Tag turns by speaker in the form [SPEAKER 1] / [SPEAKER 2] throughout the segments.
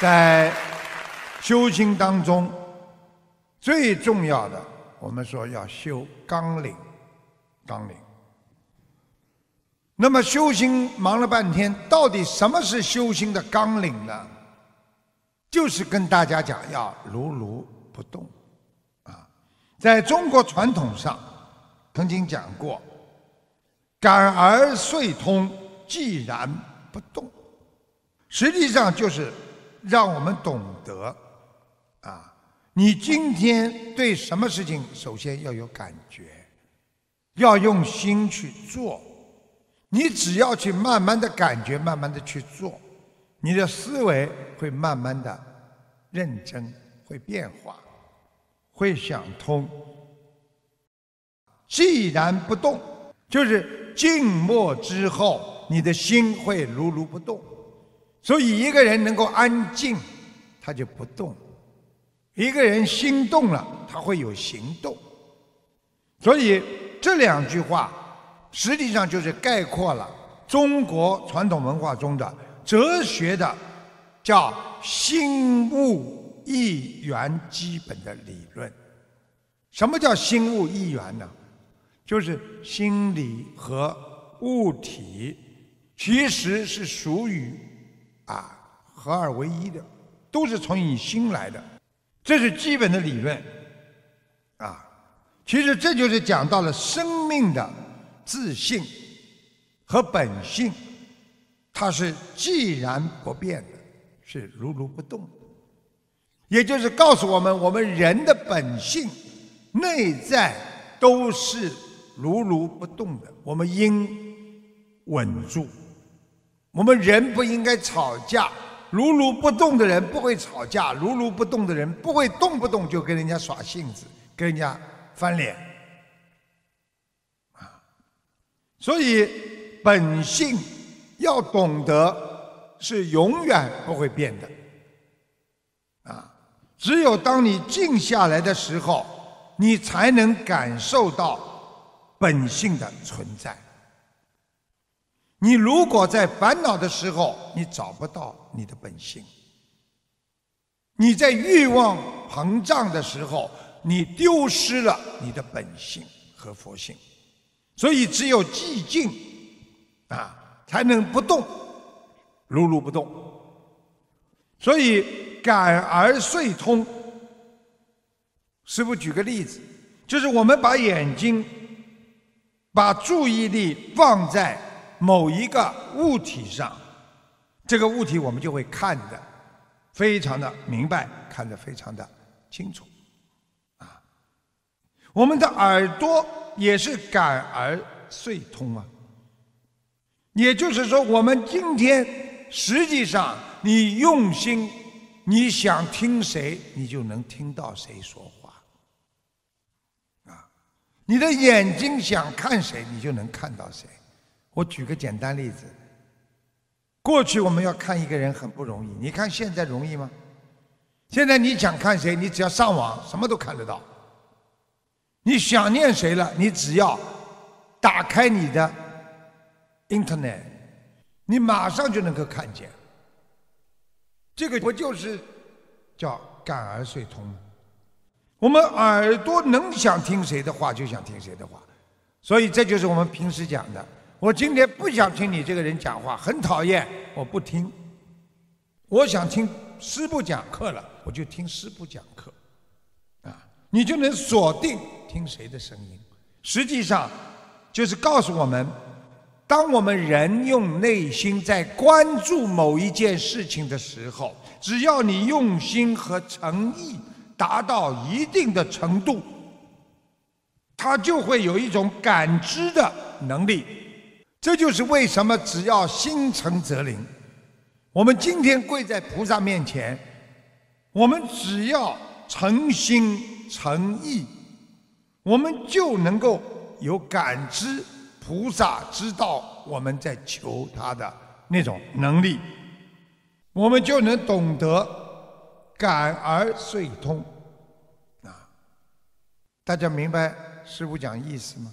[SPEAKER 1] 在修行当中，最重要的，我们说要修纲领，纲领。那么修行忙了半天，到底什么是修行的纲领呢？就是跟大家讲，要如如不动，啊，在中国传统上曾经讲过，感而遂通，寂然不动，实际上就是让我们懂得，啊，你今天对什么事情，首先要有感觉，要用心去做。你只要去慢慢的感觉，慢慢的去做，你的思维会慢慢的认真，会变化，会想通。既然不动，就是静默之后，你的心会如如不动。所以一个人能够安静，他就不动；一个人心动了，他会有行动。所以这两句话。实际上就是概括了中国传统文化中的哲学的叫心物一元基本的理论。什么叫心物一元呢？就是心理和物体其实是属于啊合二为一的，都是从你心来的，这是基本的理论啊。其实这就是讲到了生命的。自信和本性，它是既然不变的，是如如不动。也就是告诉我们，我们人的本性内在都是如如不动的。我们应稳住。我们人不应该吵架。如如不动的人不会吵架，如如不动的人不会动不动就跟人家耍性子，跟人家翻脸。啊所以，本性要懂得是永远不会变的，啊！只有当你静下来的时候，你才能感受到本性的存在。你如果在烦恼的时候，你找不到你的本性；你在欲望膨胀的时候，你丢失了你的本性和佛性。所以，只有寂静啊，才能不动，如如不动。所以，感而遂通。师傅举个例子，就是我们把眼睛、把注意力放在某一个物体上，这个物体我们就会看得非常的明白，看得非常的清楚。啊，我们的耳朵。也是感而遂通啊，也就是说，我们今天实际上，你用心，你想听谁，你就能听到谁说话，啊，你的眼睛想看谁，你就能看到谁。我举个简单例子，过去我们要看一个人很不容易，你看现在容易吗？现在你想看谁，你只要上网，什么都看得到。你想念谁了？你只要打开你的 Internet，你马上就能够看见。这个不就是叫感而遂通吗？我们耳朵能想听谁的话，就想听谁的话。所以这就是我们平时讲的：我今天不想听你这个人讲话，很讨厌，我不听。我想听师部讲课了，我就听师部讲课。啊，你就能锁定。听谁的声音？实际上，就是告诉我们，当我们人用内心在关注某一件事情的时候，只要你用心和诚意达到一定的程度，它就会有一种感知的能力。这就是为什么只要心诚则灵。我们今天跪在菩萨面前，我们只要诚心诚意。我们就能够有感知菩萨知道我们在求他的那种能力，我们就能懂得感而遂通啊！大家明白师傅讲意思吗？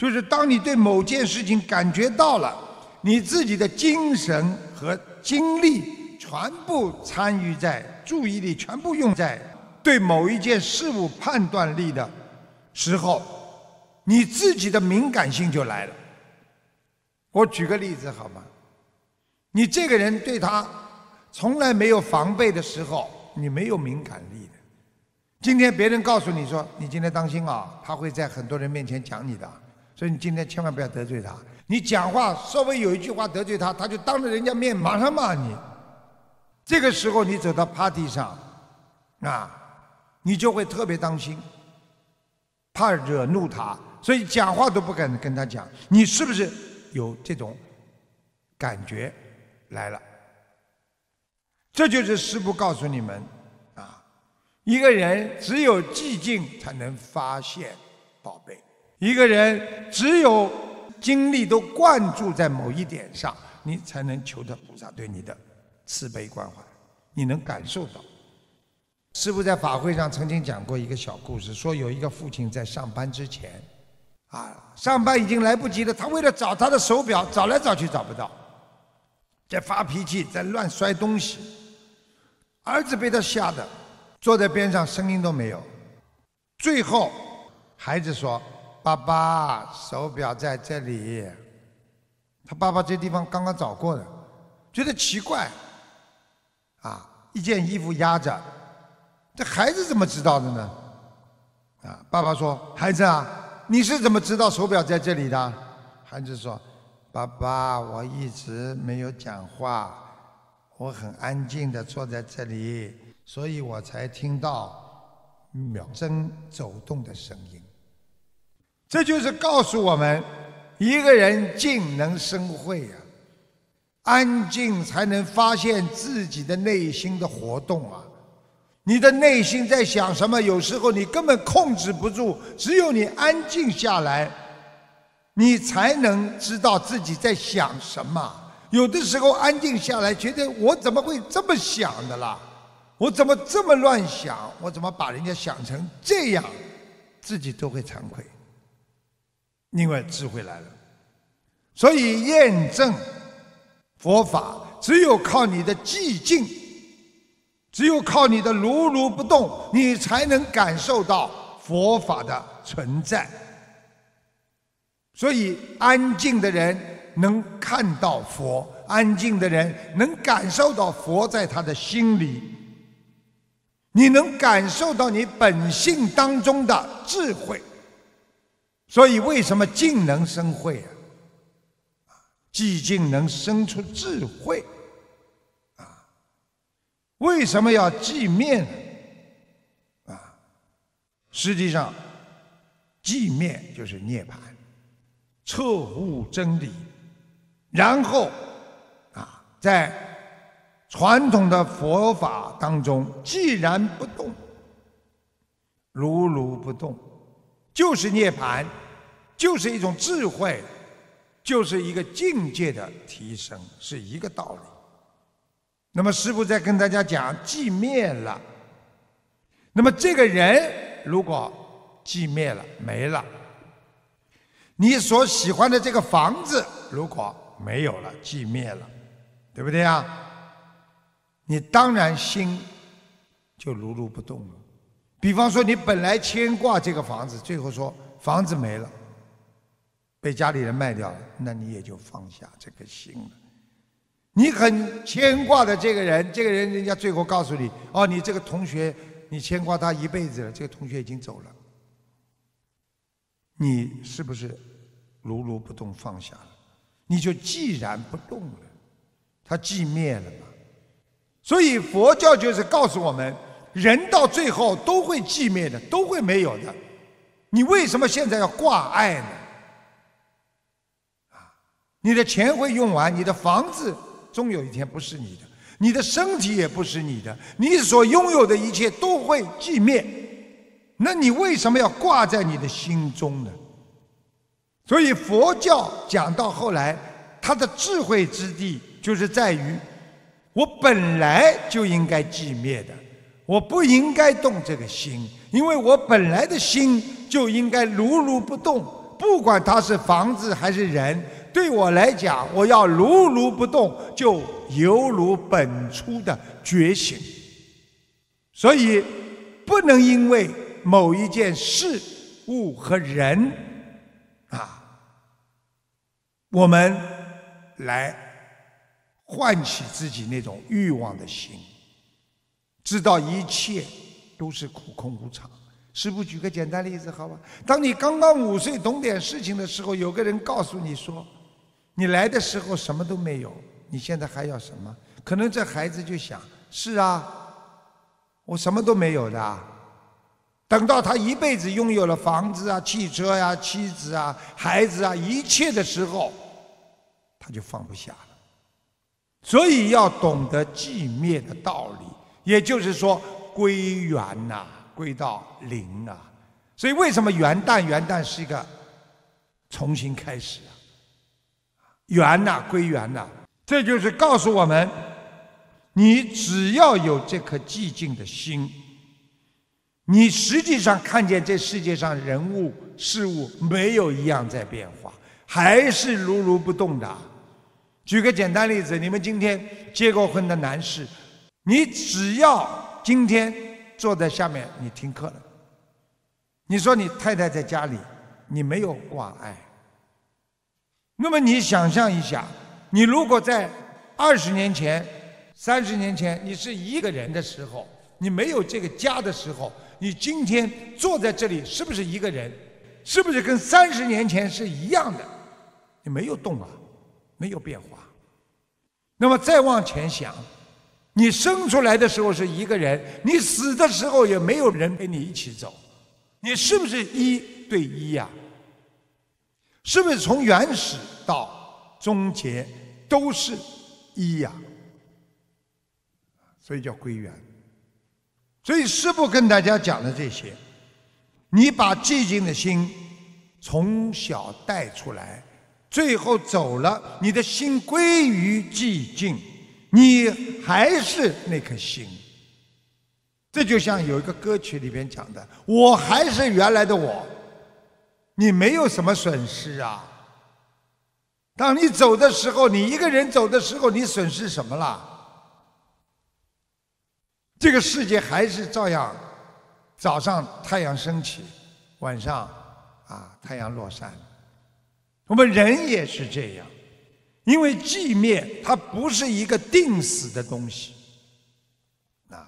[SPEAKER 1] 就是当你对某件事情感觉到了，你自己的精神和精力全部参与在注意力全部用在对某一件事物判断力的时候，你自己的敏感性就来了。我举个例子好吗？你这个人对他从来没有防备的时候，你没有敏感力的。今天别人告诉你说，你今天当心啊，他会在很多人面前讲你的，所以你今天千万不要得罪他。你讲话稍微有一句话得罪他，他就当着人家面马上骂你。这个时候你走到 party 上，啊，你就会特别当心，怕惹怒他，所以讲话都不敢跟他讲。你是不是有这种感觉来了？这就是师父告诉你们啊，一个人只有寂静才能发现宝贝，一个人只有。精力都灌注在某一点上，你才能求得菩萨对你的慈悲关怀，你能感受到。师父在法会上曾经讲过一个小故事，说有一个父亲在上班之前，啊，上班已经来不及了，他为了找他的手表，找来找去找不到，在发脾气，在乱摔东西，儿子被他吓得坐在边上，声音都没有。最后，孩子说。爸爸，手表在这里。他爸爸这地方刚刚找过的，觉得奇怪。啊，一件衣服压着，这孩子怎么知道的呢？啊，爸爸说：“孩子啊，你是怎么知道手表在这里的？”孩子说：“爸爸，我一直没有讲话，我很安静的坐在这里，所以我才听到秒针走动的声音。”这就是告诉我们，一个人静能生慧啊，安静才能发现自己的内心的活动啊。你的内心在想什么？有时候你根本控制不住，只有你安静下来，你才能知道自己在想什么。有的时候安静下来，觉得我怎么会这么想的啦？我怎么这么乱想？我怎么把人家想成这样？自己都会惭愧。因为智慧来了，所以验证佛法只有靠你的寂静，只有靠你的如如不动，你才能感受到佛法的存在。所以安静的人能看到佛，安静的人能感受到佛在他的心里，你能感受到你本性当中的智慧。所以，为什么静能生慧啊？寂静能生出智慧啊？为什么要寂灭呢？啊？实际上，寂灭就是涅槃，彻悟真理，然后啊，在传统的佛法当中，寂然不动，如如不动。就是涅槃，就是一种智慧，就是一个境界的提升，是一个道理。那么师父在跟大家讲，寂灭了。那么这个人如果寂灭了，没了，你所喜欢的这个房子如果没有了，寂灭了，对不对呀？你当然心就如如不动了。比方说，你本来牵挂这个房子，最后说房子没了，被家里人卖掉了，那你也就放下这个心了。你很牵挂的这个人，这个人人家最后告诉你：哦，你这个同学，你牵挂他一辈子了，这个同学已经走了，你是不是如如不动放下了？你就寂然不动了，他寂灭了嘛。所以佛教就是告诉我们。人到最后都会寂灭的，都会没有的。你为什么现在要挂碍呢？啊，你的钱会用完，你的房子终有一天不是你的，你的身体也不是你的，你所拥有的一切都会寂灭。那你为什么要挂在你的心中呢？所以佛教讲到后来，它的智慧之地就是在于，我本来就应该寂灭的。我不应该动这个心，因为我本来的心就应该如如不动。不管它是房子还是人，对我来讲，我要如如不动，就犹如本初的觉醒。所以，不能因为某一件事物和人啊，我们来唤起自己那种欲望的心，知道一切都是苦空无常。师傅举个简单例子，好吧？当你刚刚五岁懂点事情的时候，有个人告诉你说：“你来的时候什么都没有，你现在还要什么？”可能这孩子就想：“是啊，我什么都没有的。”等到他一辈子拥有了房子啊、汽车呀、妻子啊、孩子啊一切的时候，他就放不下了。所以要懂得寂灭的道理，也就是说归元呐。归到零啊！所以为什么元旦？元旦是一个重新开始啊！元呐，归元呐，这就是告诉我们：你只要有这颗寂静的心，你实际上看见这世界上人物事物没有一样在变化，还是如如不动的。举个简单例子，你们今天结过婚的男士，你只要今天。坐在下面，你听课了。你说你太太在家里，你没有挂碍。那么你想象一下，你如果在二十年前、三十年前，你是一个人的时候，你没有这个家的时候，你今天坐在这里，是不是一个人？是不是跟三十年前是一样的？你没有动啊，没有变化。那么再往前想。你生出来的时候是一个人，你死的时候也没有人陪你一起走，你是不是一对一呀？是不是从原始到终结都是一呀？所以叫归元。所以师父跟大家讲的这些，你把寂静的心从小带出来，最后走了，你的心归于寂静。你还是那颗心，这就像有一个歌曲里边讲的：“我还是原来的我。”你没有什么损失啊。当你走的时候，你一个人走的时候，你损失什么了？这个世界还是照样，早上太阳升起，晚上啊太阳落山。我们人也是这样。因为寂灭，它不是一个定死的东西，啊，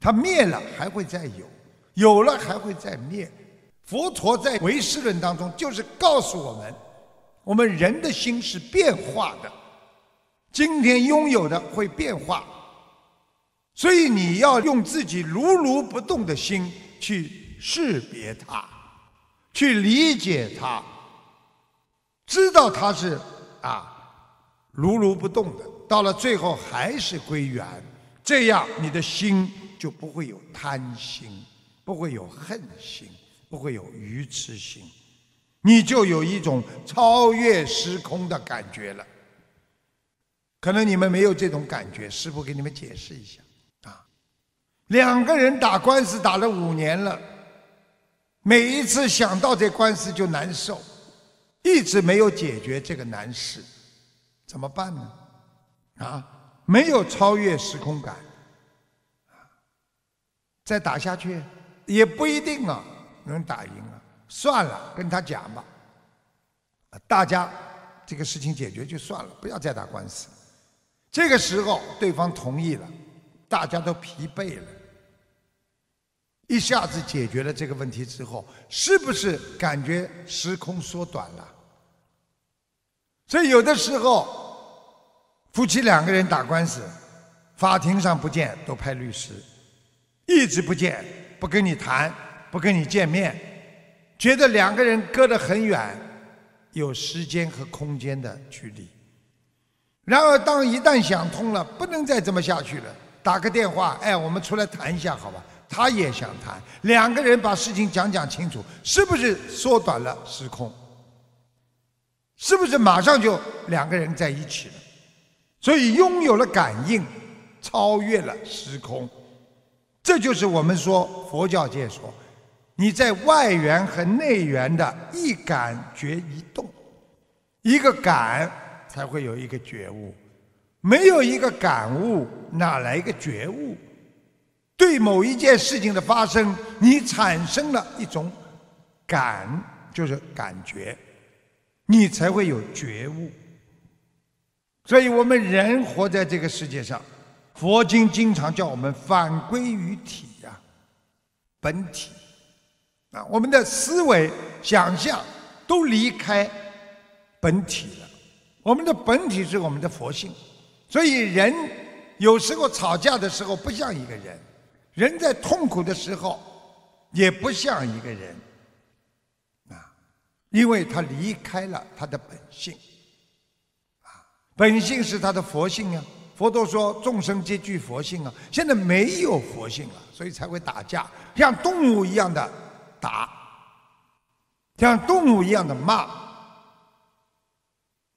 [SPEAKER 1] 它灭了还会再有，有了还会再灭。佛陀在唯识论当中就是告诉我们，我们人的心是变化的，今天拥有的会变化，所以你要用自己如如不动的心去识别它，去理解它，知道它是啊。如如不动的，到了最后还是归元，这样你的心就不会有贪心，不会有恨心，不会有愚痴心，你就有一种超越时空的感觉了。可能你们没有这种感觉，师傅给你们解释一下啊。两个人打官司打了五年了，每一次想到这官司就难受，一直没有解决这个难事。怎么办呢？啊，没有超越时空感，再打下去也不一定啊，能打赢啊。算了，跟他讲吧，大家这个事情解决就算了，不要再打官司。这个时候对方同意了，大家都疲惫了，一下子解决了这个问题之后，是不是感觉时空缩短了？所以有的时候。夫妻两个人打官司，法庭上不见都派律师，一直不见，不跟你谈，不跟你见面，觉得两个人隔得很远，有时间和空间的距离。然而，当一旦想通了，不能再这么下去了，打个电话，哎，我们出来谈一下，好吧？他也想谈，两个人把事情讲讲清楚，是不是缩短了时空？是不是马上就两个人在一起了？所以拥有了感应，超越了时空，这就是我们说佛教界说，你在外缘和内缘的一感觉一动，一个感才会有一个觉悟，没有一个感悟，哪来一个觉悟？对某一件事情的发生，你产生了一种感，就是感觉，你才会有觉悟。所以我们人活在这个世界上，佛经经常叫我们返归于体呀，本体啊，我们的思维、想象都离开本体了。我们的本体是我们的佛性，所以人有时候吵架的时候不像一个人。人在痛苦的时候，也不像一个人，因为他离开了他的本性，啊，本性是他的佛性啊。佛陀说众生皆具佛性啊，现在没有佛性了，所以才会打架，像动物一样的打，像动物一样的骂，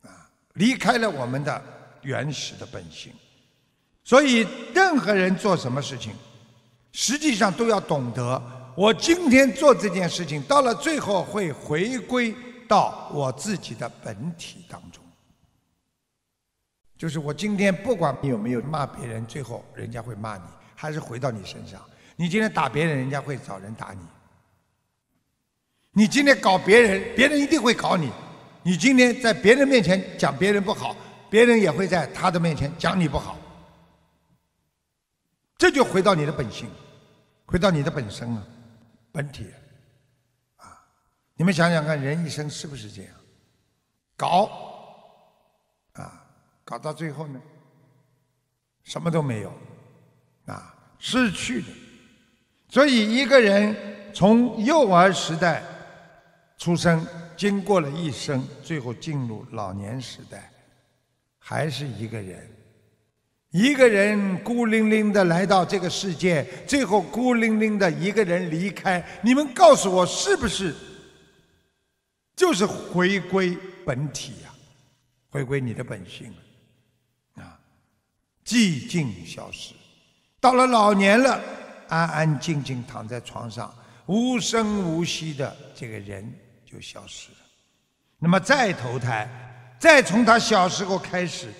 [SPEAKER 1] 啊，离开了我们的原始的本性，所以任何人做什么事情。实际上都要懂得，我今天做这件事情，到了最后会回归到我自己的本体当中。就是我今天不管你有没有骂别人，最后人家会骂你，还是回到你身上。你今天打别人，人家会找人打你；你今天搞别人，别人一定会搞你；你今天在别人面前讲别人不好，别人也会在他的面前讲你不好。这就回到你的本性。回到你的本身啊，本体啊，你们想想看，人一生是不是这样？搞啊，搞到最后呢，什么都没有啊，失去的。所以一个人从幼儿时代出生，经过了一生，最后进入老年时代，还是一个人。一个人孤零零的来到这个世界，最后孤零零的一个人离开。你们告诉我，是不是就是回归本体呀？回归你的本性啊！寂静消失，到了老年了，安安静静躺在床上，无声无息的这个人就消失了。那么再投胎，再从他小时候开始。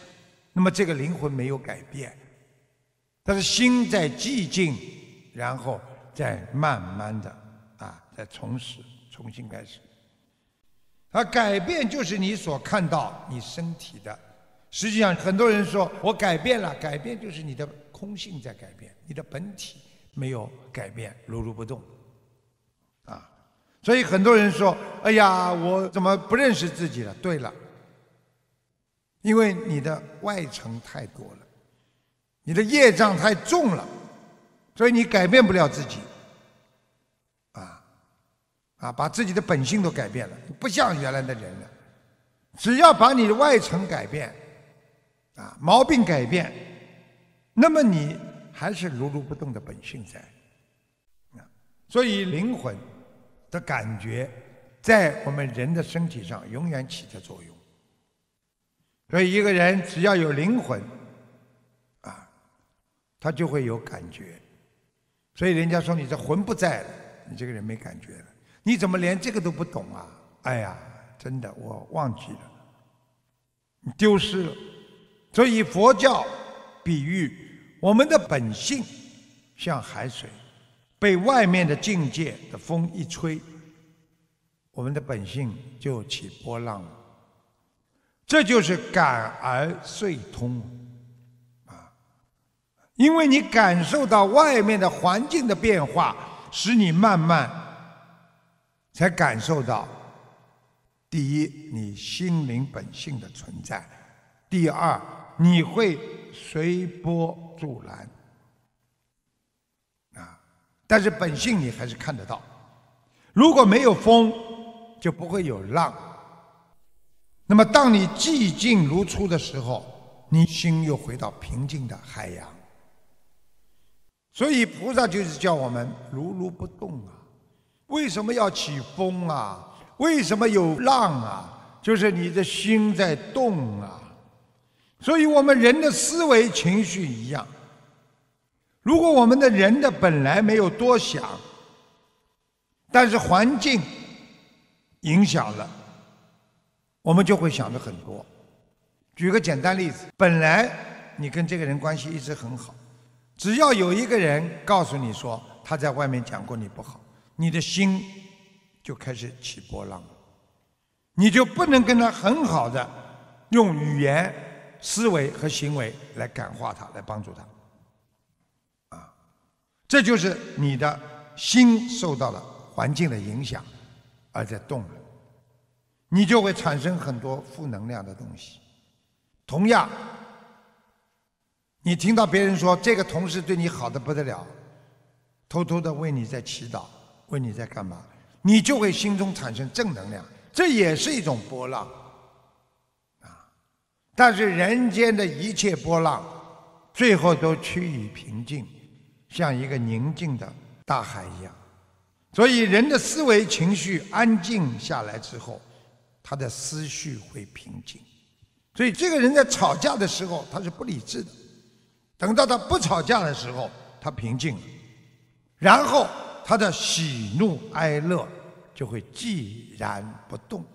[SPEAKER 1] 那么这个灵魂没有改变，但是心在寂静，然后再慢慢的啊，再重始，重新开始。而改变就是你所看到你身体的，实际上很多人说我改变了，改变就是你的空性在改变，你的本体没有改变，如如不动，啊，所以很多人说，哎呀，我怎么不认识自己了？对了。因为你的外层太多了，你的业障太重了，所以你改变不了自己，啊，啊，把自己的本性都改变了，不像原来的人了。只要把你的外层改变，啊，毛病改变，那么你还是如如不动的本性在。啊，所以灵魂的感觉在我们人的身体上永远起着作用。所以，一个人只要有灵魂，啊，他就会有感觉。所以，人家说你这魂不在了，你这个人没感觉了。你怎么连这个都不懂啊？哎呀，真的，我忘记了，你丢失了。所以，佛教比喻我们的本性像海水，被外面的境界的风一吹，我们的本性就起波浪了。这就是感而遂通，啊，因为你感受到外面的环境的变化，使你慢慢才感受到：第一，你心灵本性的存在；第二，你会随波逐澜，啊，但是本性你还是看得到。如果没有风，就不会有浪。那么，当你寂静如初的时候，你心又回到平静的海洋。所以，菩萨就是叫我们如如不动啊。为什么要起风啊？为什么有浪啊？就是你的心在动啊。所以我们人的思维、情绪一样。如果我们的人的本来没有多想，但是环境影响了。我们就会想的很多。举个简单例子，本来你跟这个人关系一直很好，只要有一个人告诉你说他在外面讲过你不好，你的心就开始起波浪了，你就不能跟他很好的用语言、思维和行为来感化他，来帮助他。啊，这就是你的心受到了环境的影响，而在动了，你就会产生很多负能量的东西。同样，你听到别人说这个同事对你好的不得了，偷偷的为你在祈祷，为你在干嘛，你就会心中产生正能量，这也是一种波浪，啊！但是人间的一切波浪，最后都趋于平静，像一个宁静的大海一样。所以，人的思维情绪安静下来之后，他的思绪会平静。所以，这个人在吵架的时候，他是不理智的；等到他不吵架的时候，他平静了，然后他的喜怒哀乐就会寂然不动。